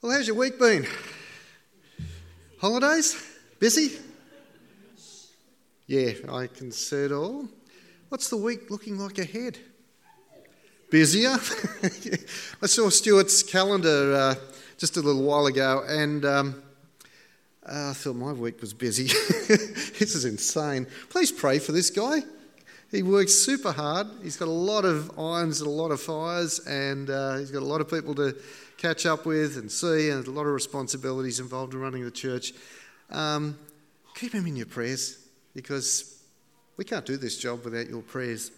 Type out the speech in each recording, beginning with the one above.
Well, how's your week been? Holidays? Busy? Yeah, I can see it all. What's the week looking like ahead? Busier? I saw Stuart's calendar uh, just a little while ago and um, uh, I thought my week was busy. this is insane. Please pray for this guy. He works super hard. He's got a lot of irons and a lot of fires, and uh, he's got a lot of people to catch up with and see, and a lot of responsibilities involved in running the church. Um, keep him in your prayers because we can't do this job without your prayers.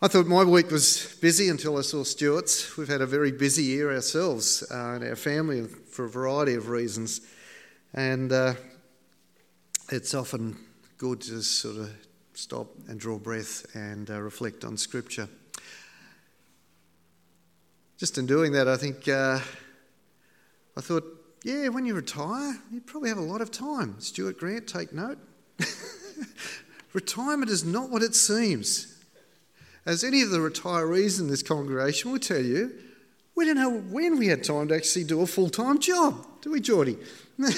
I thought my week was busy until I saw Stuart's. We've had a very busy year ourselves uh, and our family for a variety of reasons. And uh, it's often good to sort of stop and draw breath and uh, reflect on Scripture just in doing that, I think uh, I thought, yeah, when you retire, you probably have a lot of time. Stuart Grant, take note. Retirement is not what it seems. As any of the retirees in this congregation will tell you, we don't know when we had time to actually do a full time job, do we, Geordie? no.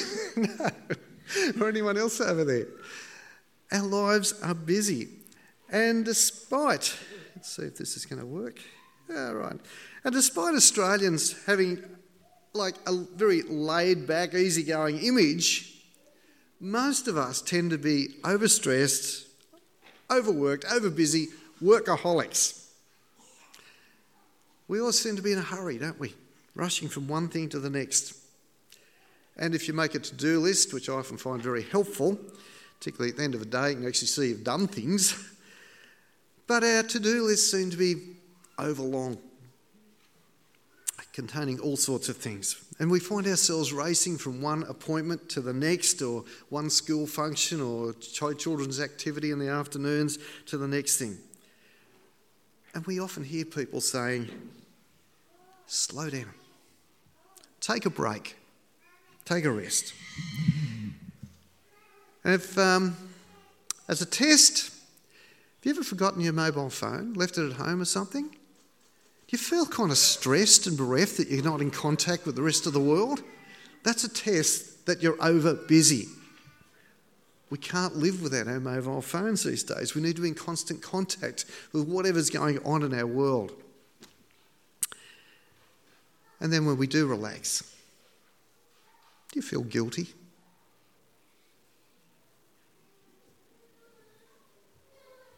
or anyone else over there. Our lives are busy. And despite, let's see if this is going to work. All right. And despite Australians having like a very laid back, easygoing image, most of us tend to be overstressed, overworked, overbusy, workaholics. We all seem to be in a hurry, don't we? Rushing from one thing to the next. And if you make a to do list, which I often find very helpful, particularly at the end of the day, you can actually see you've done things. But our to do lists seem to be overlong containing all sorts of things. And we find ourselves racing from one appointment to the next, or one school function, or children's activity in the afternoons to the next thing. And we often hear people saying, slow down, take a break, take a rest. And if, um, as a test, have you ever forgotten your mobile phone, left it at home or something? You feel kind of stressed and bereft that you're not in contact with the rest of the world? That's a test that you're over busy. We can't live without our mobile phones these days. We need to be in constant contact with whatever's going on in our world. And then when we do relax, do you feel guilty?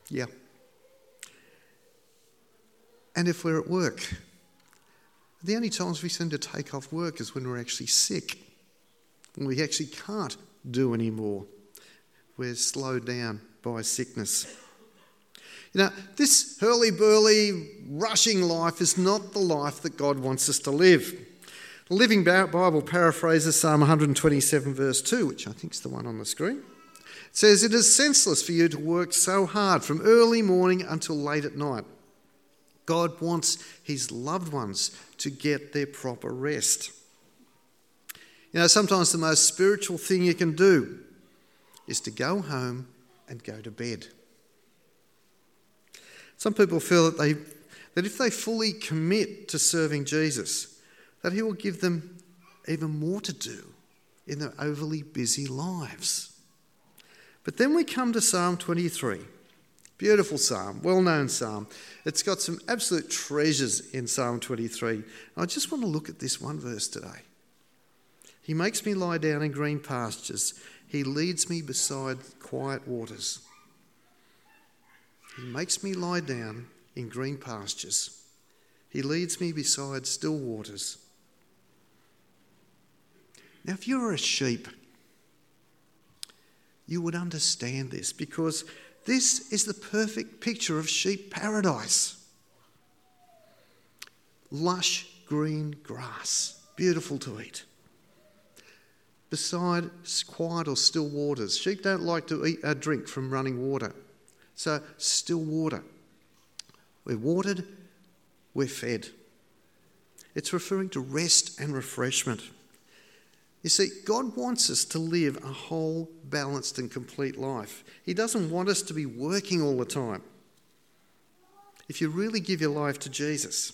Yeah. And if we're at work, the only times we seem to take off work is when we're actually sick, when we actually can't do anymore. We're slowed down by sickness. You know, this hurly burly, rushing life is not the life that God wants us to live. The Living Bible paraphrases Psalm 127, verse 2, which I think is the one on the screen. It says, It is senseless for you to work so hard from early morning until late at night. God wants his loved ones to get their proper rest. You know, sometimes the most spiritual thing you can do is to go home and go to bed. Some people feel that, they, that if they fully commit to serving Jesus, that he will give them even more to do in their overly busy lives. But then we come to Psalm 23. Beautiful psalm, well known psalm. It's got some absolute treasures in Psalm 23. I just want to look at this one verse today. He makes me lie down in green pastures, He leads me beside quiet waters. He makes me lie down in green pastures, He leads me beside still waters. Now, if you were a sheep, you would understand this because this is the perfect picture of sheep paradise. Lush green grass, beautiful to eat. Beside quiet or still waters. Sheep don't like to eat, or drink from running water. So, still water. We're watered, we're fed. It's referring to rest and refreshment. You see, God wants us to live a whole, balanced, and complete life. He doesn't want us to be working all the time. If you really give your life to Jesus,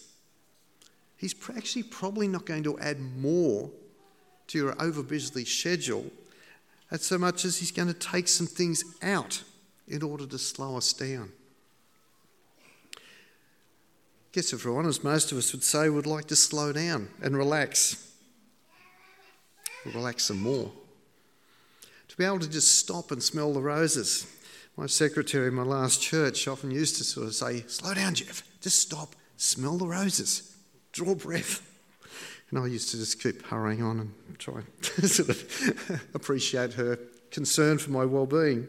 He's actually probably not going to add more to your over busy schedule as so much as he's going to take some things out in order to slow us down. I guess if we're honest, most of us would say we'd like to slow down and relax. Relax some more. To be able to just stop and smell the roses. My secretary in my last church often used to sort of say, Slow down, Jeff. Just stop, smell the roses, draw breath. And I used to just keep hurrying on and try to sort of appreciate her concern for my well-being.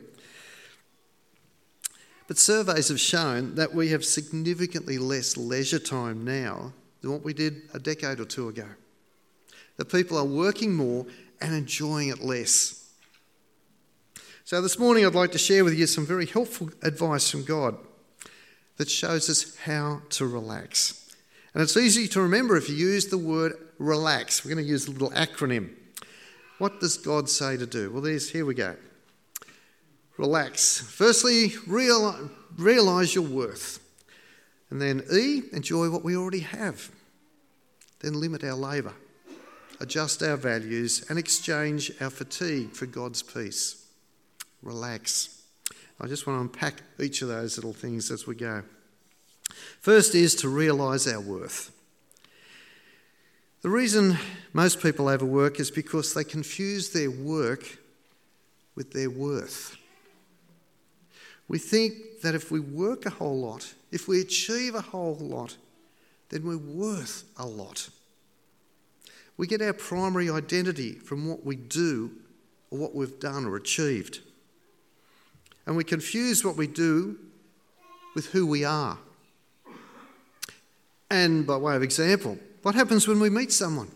But surveys have shown that we have significantly less leisure time now than what we did a decade or two ago. That people are working more and enjoying it less. So, this morning I'd like to share with you some very helpful advice from God that shows us how to relax. And it's easy to remember if you use the word relax. We're going to use a little acronym. What does God say to do? Well, there's, here we go. Relax. Firstly, realize, realize your worth. And then E, enjoy what we already have. Then limit our labour, adjust our values, and exchange our fatigue for God's peace. Relax. I just want to unpack each of those little things as we go. First is to realise our worth. The reason most people overwork is because they confuse their work with their worth. We think that if we work a whole lot, if we achieve a whole lot, then we're worth a lot. We get our primary identity from what we do or what we've done or achieved. And we confuse what we do with who we are. And by way of example, what happens when we meet someone?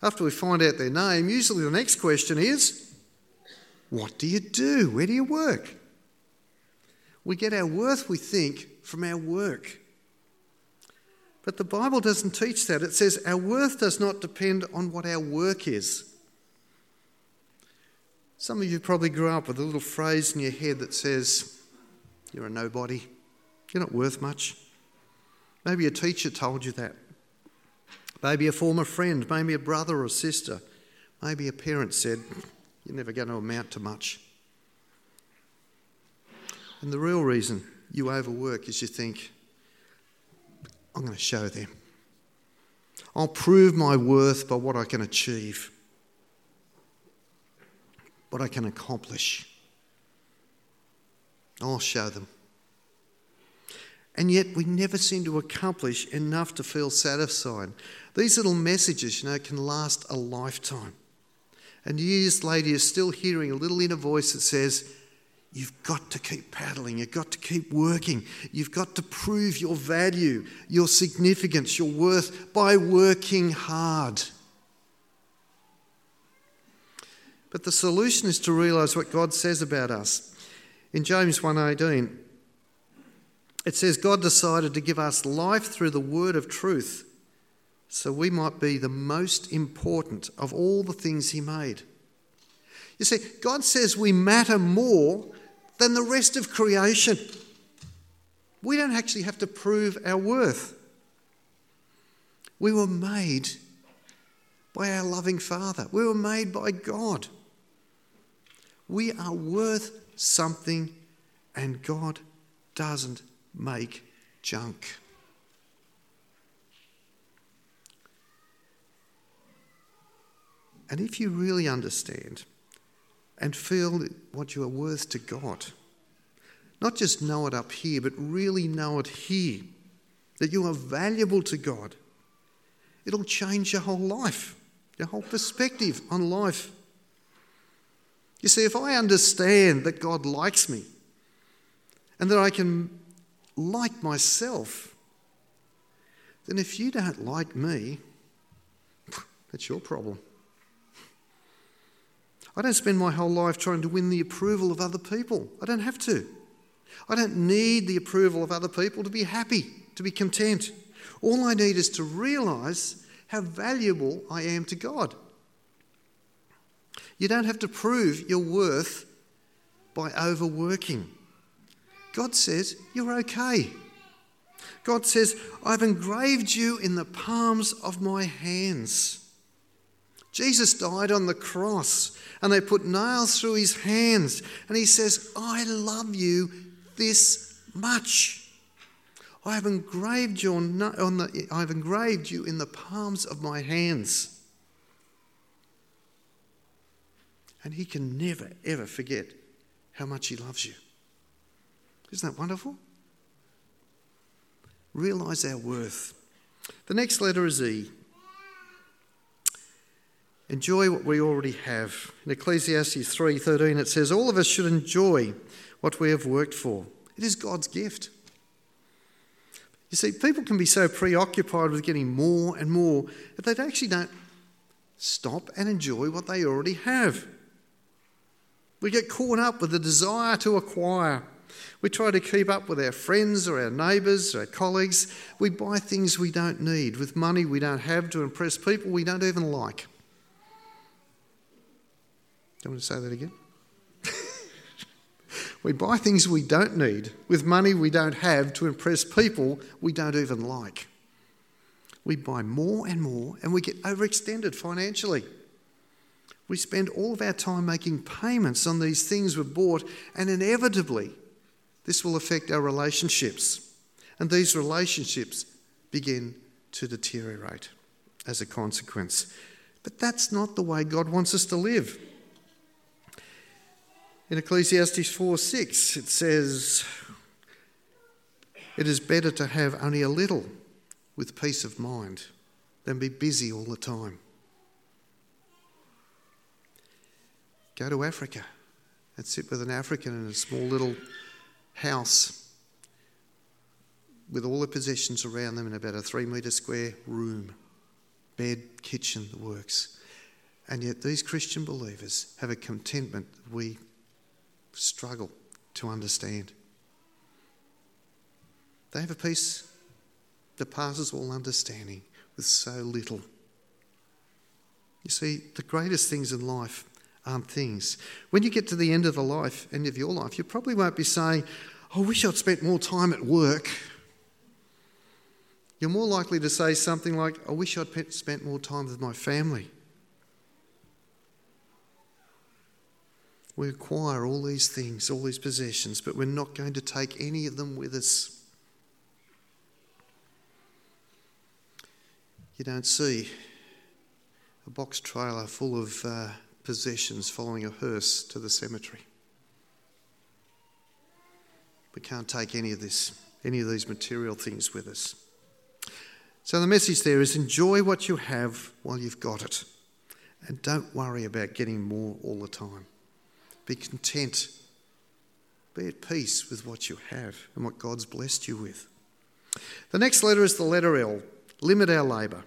After we find out their name, usually the next question is, What do you do? Where do you work? We get our worth, we think, from our work. But the Bible doesn't teach that. It says our worth does not depend on what our work is. Some of you probably grew up with a little phrase in your head that says, You're a nobody, you're not worth much. Maybe a teacher told you that. Maybe a former friend, maybe a brother or sister, maybe a parent said, You're never going to amount to much. And the real reason you overwork is you think, I'm going to show them. I'll prove my worth by what I can achieve, what I can accomplish. I'll show them. And yet we never seem to accomplish enough to feel satisfied. These little messages, you know, can last a lifetime. And years later, you're still hearing a little inner voice that says, You've got to keep paddling. You've got to keep working. You've got to prove your value, your significance, your worth by working hard. But the solution is to realize what God says about us. In James 1:18, it says God decided to give us life through the word of truth so we might be the most important of all the things He made. You see, God says we matter more than the rest of creation. We don't actually have to prove our worth. We were made by our loving Father, we were made by God. We are worth something, and God doesn't make junk. And if you really understand and feel what you are worth to God, not just know it up here, but really know it here, that you are valuable to God, it'll change your whole life, your whole perspective on life. You see, if I understand that God likes me and that I can like myself, then if you don't like me, that's your problem. I don't spend my whole life trying to win the approval of other people. I don't have to. I don't need the approval of other people to be happy, to be content. All I need is to realize how valuable I am to God. You don't have to prove your worth by overworking. God says you're okay. God says, I've engraved you in the palms of my hands. Jesus died on the cross and they put nails through his hands. And he says, I love you this much. I have engraved you, on the, I have engraved you in the palms of my hands. And he can never, ever forget how much he loves you. Isn't that wonderful? Realize our worth. The next letter is E. Enjoy what we already have. In Ecclesiastes 3:13 it says all of us should enjoy what we have worked for. It is God's gift. You see, people can be so preoccupied with getting more and more that they actually don't stop and enjoy what they already have. We get caught up with the desire to acquire. We try to keep up with our friends or our neighbours or our colleagues. We buy things we don't need with money we don't have to impress people we don't even like. Do you want to say that again? we buy things we don't need with money we don't have to impress people we don't even like. We buy more and more and we get overextended financially. We spend all of our time making payments on these things we've bought, and inevitably, this will affect our relationships. And these relationships begin to deteriorate as a consequence. But that's not the way God wants us to live. In Ecclesiastes 4 6, it says, It is better to have only a little with peace of mind than be busy all the time. Go to Africa and sit with an African in a small little house with all the possessions around them in about a three metre square room bed, kitchen, the works. And yet, these Christian believers have a contentment we struggle to understand. They have a peace that passes all understanding with so little. You see, the greatest things in life aren't things. When you get to the end of the life, end of your life, you probably won't be saying, I wish I'd spent more time at work. You're more likely to say something like, I wish I'd spent more time with my family. We acquire all these things, all these possessions, but we're not going to take any of them with us. You don't see a box trailer full of uh, possessions following a hearse to the cemetery. We can't take any of this, any of these material things with us. So the message there is enjoy what you have while you've got it. And don't worry about getting more all the time. Be content. Be at peace with what you have and what God's blessed you with. The next letter is the letter L. Limit our labour.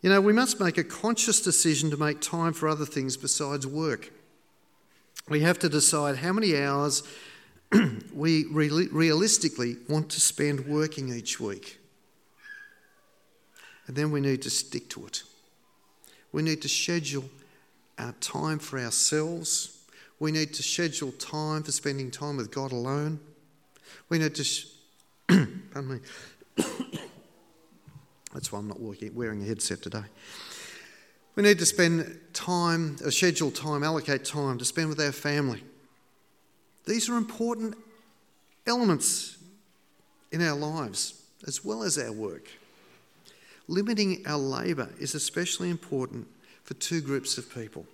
You know, we must make a conscious decision to make time for other things besides work. We have to decide how many hours we realistically want to spend working each week. And then we need to stick to it. We need to schedule our time for ourselves. We need to schedule time for spending time with God alone. We need to, sh- pardon me, that's why I'm not wearing a headset today. We need to spend time, a schedule time, allocate time to spend with our family. These are important elements in our lives as well as our work. Limiting our labour is especially important for two groups of people.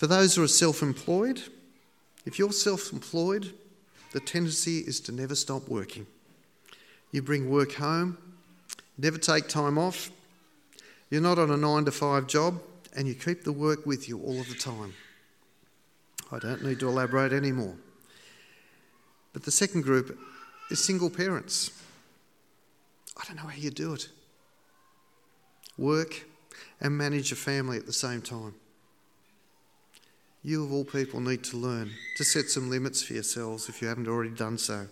For those who are self employed, if you're self employed, the tendency is to never stop working. You bring work home, never take time off, you're not on a nine to five job, and you keep the work with you all of the time. I don't need to elaborate anymore. But the second group is single parents. I don't know how you do it. Work and manage a family at the same time. You, of all people, need to learn to set some limits for yourselves if you haven't already done so.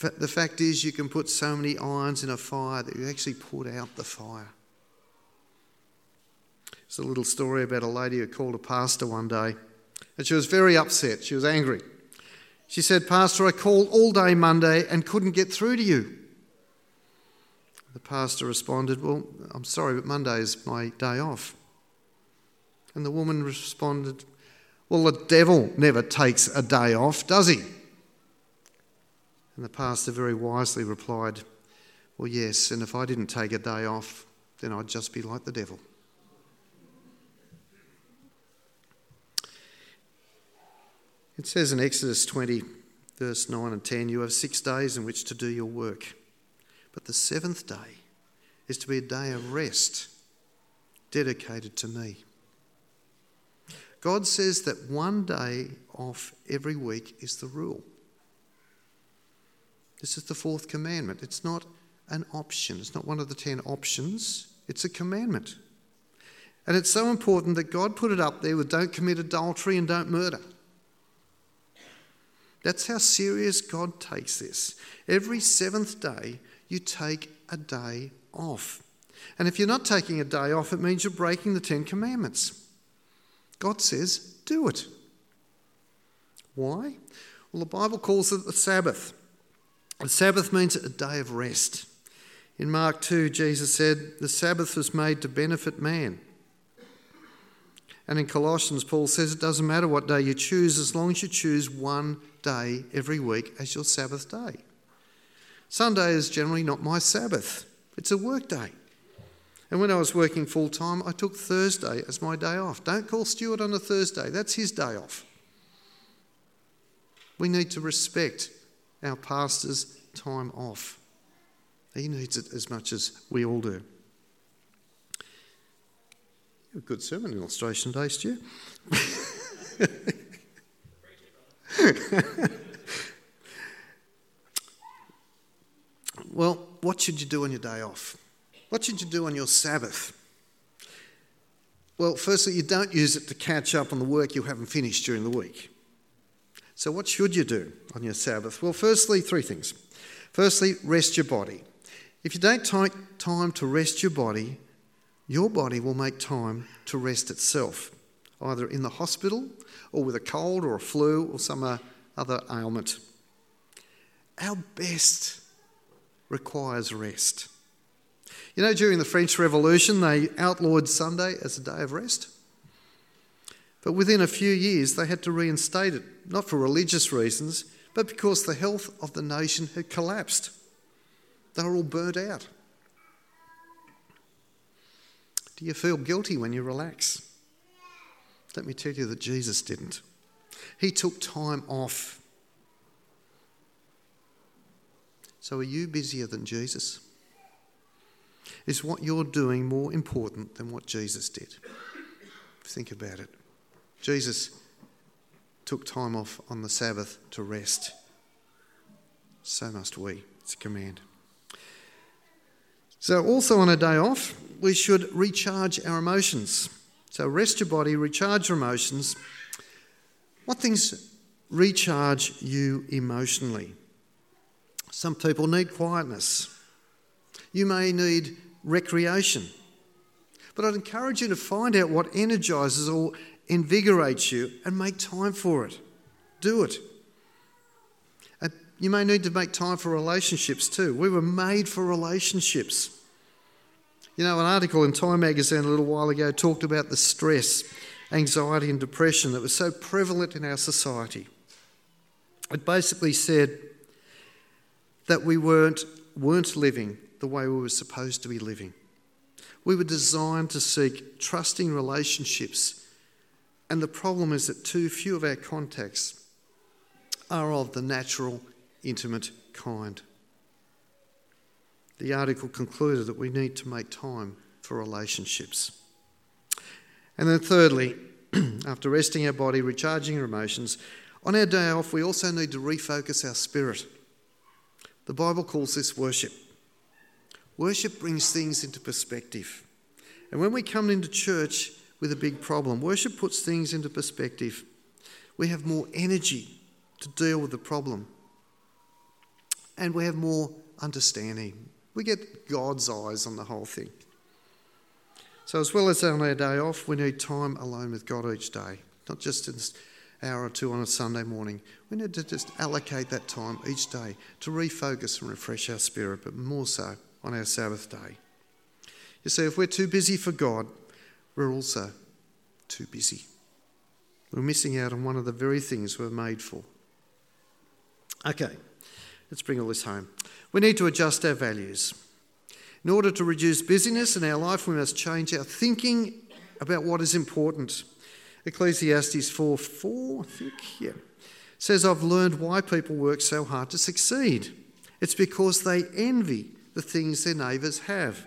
The fact is, you can put so many irons in a fire that you actually put out the fire. There's a little story about a lady who called a pastor one day, and she was very upset. She was angry. She said, Pastor, I called all day Monday and couldn't get through to you. The pastor responded, Well, I'm sorry, but Monday is my day off. And the woman responded, Well, the devil never takes a day off, does he? And the pastor very wisely replied, Well, yes, and if I didn't take a day off, then I'd just be like the devil. It says in Exodus 20, verse 9 and 10, You have six days in which to do your work, but the seventh day is to be a day of rest dedicated to me. God says that one day off every week is the rule. This is the fourth commandment. It's not an option, it's not one of the ten options, it's a commandment. And it's so important that God put it up there with don't commit adultery and don't murder. That's how serious God takes this. Every seventh day, you take a day off. And if you're not taking a day off, it means you're breaking the Ten Commandments. God says, do it. Why? Well, the Bible calls it the Sabbath. The Sabbath means a day of rest. In Mark 2, Jesus said, The Sabbath was made to benefit man. And in Colossians, Paul says it doesn't matter what day you choose as long as you choose one day every week as your Sabbath day. Sunday is generally not my Sabbath, it's a work day. And when I was working full time, I took Thursday as my day off. Don't call Stuart on a Thursday, that's his day off. We need to respect our pastor's time off. He needs it as much as we all do. A good sermon illustration today, Stu. well, what should you do on your day off? What should you do on your Sabbath? Well, firstly, you don't use it to catch up on the work you haven't finished during the week. So, what should you do on your Sabbath? Well, firstly, three things. Firstly, rest your body. If you don't take time to rest your body, your body will make time to rest itself, either in the hospital or with a cold or a flu or some uh, other ailment. Our best requires rest. You know, during the French Revolution, they outlawed Sunday as a day of rest. But within a few years, they had to reinstate it, not for religious reasons, but because the health of the nation had collapsed. They were all burnt out. Do you feel guilty when you relax? Let me tell you that Jesus didn't. He took time off. So, are you busier than Jesus? Is what you're doing more important than what Jesus did? Think about it. Jesus took time off on the Sabbath to rest. So must we. It's a command. So, also on a day off, we should recharge our emotions. So, rest your body, recharge your emotions. What things recharge you emotionally? Some people need quietness. You may need recreation. But I'd encourage you to find out what energizes or invigorates you and make time for it. Do it. Uh, you may need to make time for relationships too. We were made for relationships. You know, an article in Time magazine a little while ago talked about the stress, anxiety, and depression that was so prevalent in our society. It basically said that we weren't, weren't living the way we were supposed to be living. We were designed to seek trusting relationships, and the problem is that too few of our contacts are of the natural, intimate kind. The article concluded that we need to make time for relationships. And then, thirdly, after resting our body, recharging our emotions, on our day off, we also need to refocus our spirit. The Bible calls this worship. Worship brings things into perspective. And when we come into church with a big problem, worship puts things into perspective. We have more energy to deal with the problem. And we have more understanding. We get God's eyes on the whole thing. So, as well as on our day off, we need time alone with God each day, not just an hour or two on a Sunday morning. We need to just allocate that time each day to refocus and refresh our spirit, but more so on our Sabbath day. You see, if we're too busy for God, we're also too busy. We're missing out on one of the very things we're made for. Okay, let's bring all this home. We need to adjust our values. In order to reduce busyness in our life, we must change our thinking about what is important. Ecclesiastes 4 4, I think, yeah, says, I've learned why people work so hard to succeed. It's because they envy the things their neighbours have.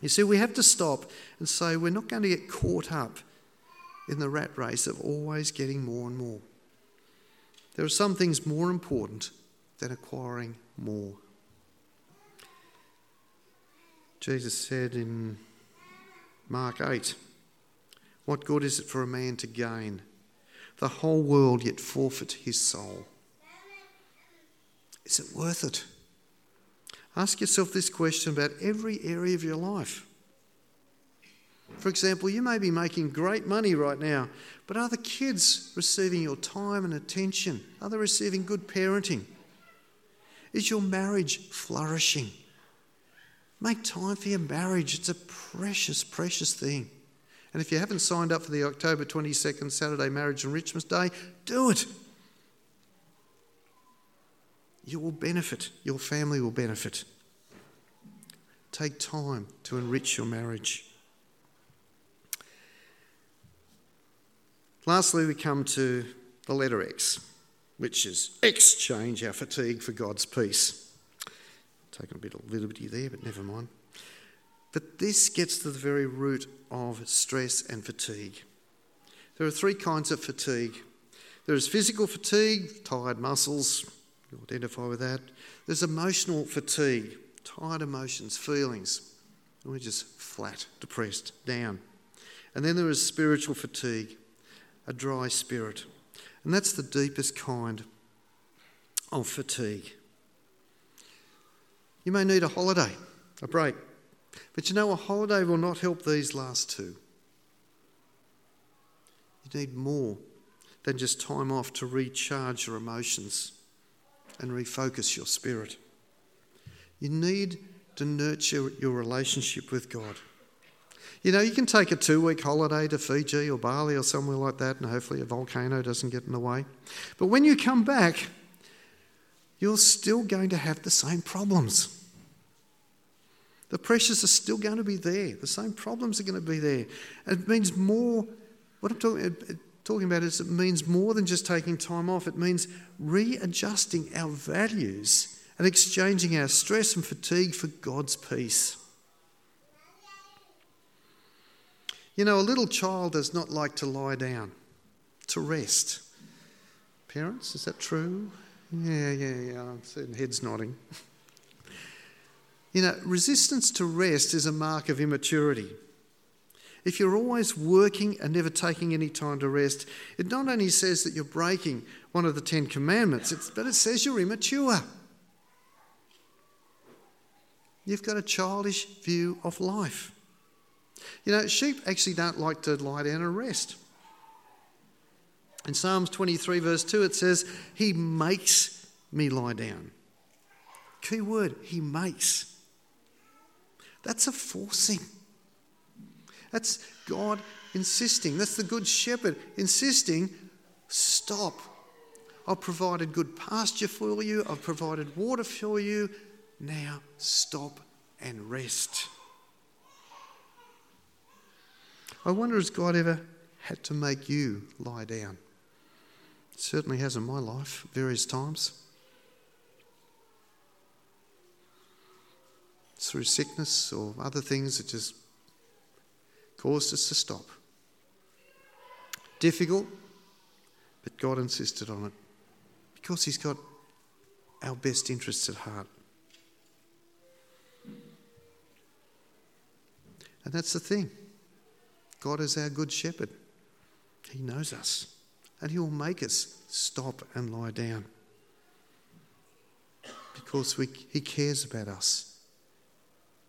You see, we have to stop and say we're not going to get caught up in the rat race of always getting more and more. There are some things more important than acquiring more. Jesus said in Mark 8, What good is it for a man to gain the whole world yet forfeit his soul? Is it worth it? Ask yourself this question about every area of your life. For example, you may be making great money right now, but are the kids receiving your time and attention? Are they receiving good parenting? Is your marriage flourishing? Make time for your marriage. It's a precious, precious thing. And if you haven't signed up for the October 22nd Saturday Marriage Enrichment Day, do it. You will benefit, your family will benefit. Take time to enrich your marriage. Lastly, we come to the letter X, which is exchange our fatigue for God's peace. Taking a bit of liberty there, but never mind. But this gets to the very root of stress and fatigue. There are three kinds of fatigue there is physical fatigue, tired muscles, you identify with that. There's emotional fatigue, tired emotions, feelings. We're just flat, depressed, down. And then there is spiritual fatigue, a dry spirit. And that's the deepest kind of fatigue. You may need a holiday, a break. But you know, a holiday will not help these last two. You need more than just time off to recharge your emotions and refocus your spirit. You need to nurture your relationship with God. You know, you can take a two week holiday to Fiji or Bali or somewhere like that, and hopefully a volcano doesn't get in the way. But when you come back, you're still going to have the same problems. The pressures are still going to be there. The same problems are going to be there. It means more. What I'm talking, talking about is it means more than just taking time off. It means readjusting our values and exchanging our stress and fatigue for God's peace. You know, a little child does not like to lie down, to rest. Parents, is that true? Yeah, yeah, yeah. I'm seeing heads nodding. you know, resistance to rest is a mark of immaturity. If you're always working and never taking any time to rest, it not only says that you're breaking one of the Ten Commandments, but it says you're immature. You've got a childish view of life. You know, sheep actually don't like to lie down and rest. In Psalms 23, verse 2, it says, He makes me lie down. Key word, He makes. That's a forcing. That's God insisting. That's the Good Shepherd insisting, Stop. I've provided good pasture for you, I've provided water for you. Now stop and rest. I wonder has God ever had to make you lie down? It certainly has in my life, various times. Through sickness or other things that just caused us to stop. Difficult, but God insisted on it because He's got our best interests at heart. And that's the thing. God is our good shepherd. He knows us, and He will make us stop and lie down because we, He cares about us,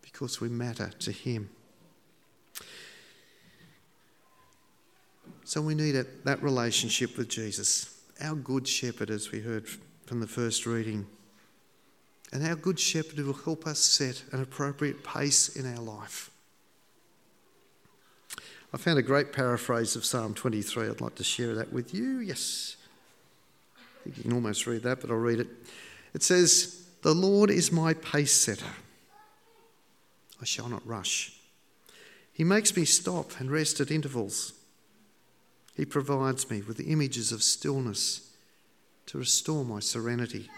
because we matter to Him. So we need that relationship with Jesus, our good shepherd, as we heard from the first reading. And our good shepherd will help us set an appropriate pace in our life. I found a great paraphrase of Psalm 23. I'd like to share that with you. Yes. I think you can almost read that, but I'll read it. It says, The Lord is my pace setter. I shall not rush. He makes me stop and rest at intervals. He provides me with the images of stillness to restore my serenity.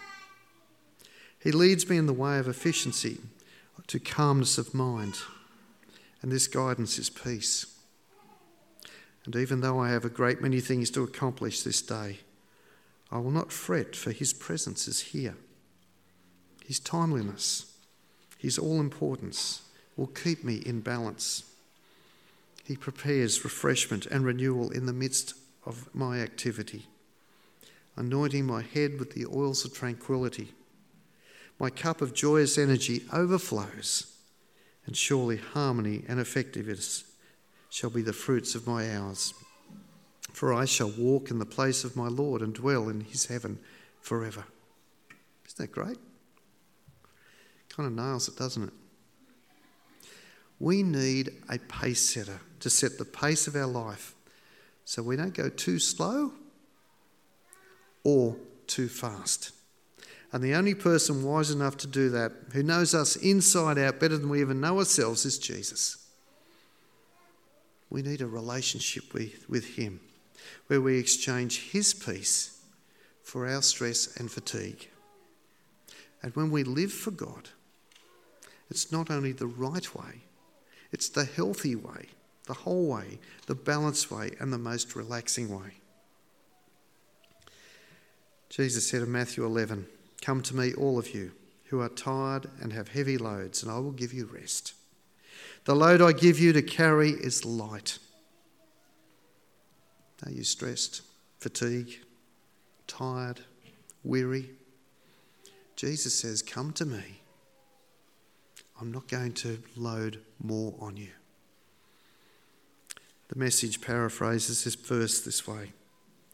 He leads me in the way of efficiency to calmness of mind, and this guidance is peace. And even though I have a great many things to accomplish this day, I will not fret, for His presence is here. His timeliness, His all importance will keep me in balance. He prepares refreshment and renewal in the midst of my activity, anointing my head with the oils of tranquility. My cup of joyous energy overflows, and surely harmony and effectiveness shall be the fruits of my hours. For I shall walk in the place of my Lord and dwell in his heaven forever. Isn't that great? Kind of nails it, doesn't it? We need a pace setter to set the pace of our life so we don't go too slow or too fast. And the only person wise enough to do that, who knows us inside out better than we even know ourselves, is Jesus. We need a relationship with, with Him where we exchange His peace for our stress and fatigue. And when we live for God, it's not only the right way, it's the healthy way, the whole way, the balanced way, and the most relaxing way. Jesus said in Matthew 11, Come to me, all of you who are tired and have heavy loads, and I will give you rest. The load I give you to carry is light. Are you stressed, fatigued, tired, weary? Jesus says, Come to me. I'm not going to load more on you. The message paraphrases this verse this way,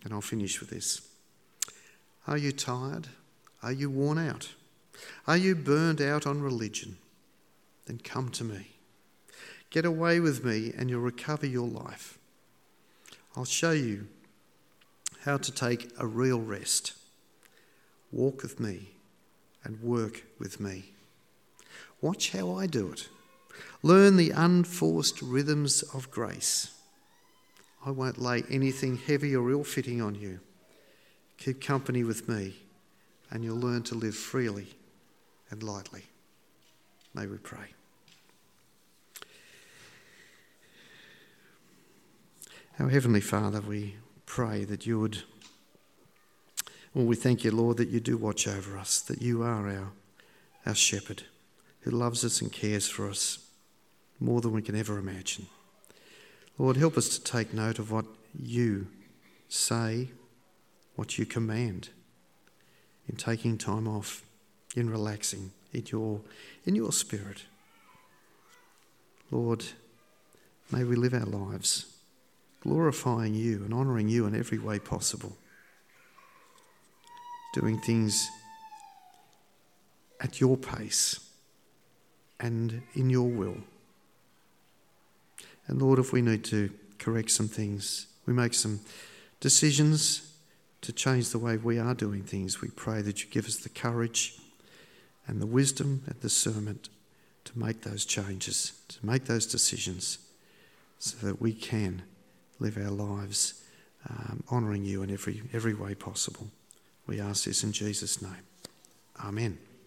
and I'll finish with this. Are you tired? Are you worn out? Are you burned out on religion? Then come to me. Get away with me and you'll recover your life. I'll show you how to take a real rest. Walk with me and work with me. Watch how I do it. Learn the unforced rhythms of grace. I won't lay anything heavy or ill fitting on you. Keep company with me, and you'll learn to live freely and lightly. May we pray. Our Heavenly Father, we pray that you would, well, we thank you, Lord, that you do watch over us, that you are our, our shepherd who loves us and cares for us more than we can ever imagine. Lord, help us to take note of what you say, what you command in taking time off, in relaxing in your, in your spirit. Lord, may we live our lives glorifying you and honouring you in every way possible. Doing things at your pace and in your will. And Lord, if we need to correct some things, we make some decisions to change the way we are doing things, we pray that you give us the courage and the wisdom and discernment to make those changes, to make those decisions, so that we can live our lives um, honouring you in every, every way possible. We ask this in Jesus' name. Amen.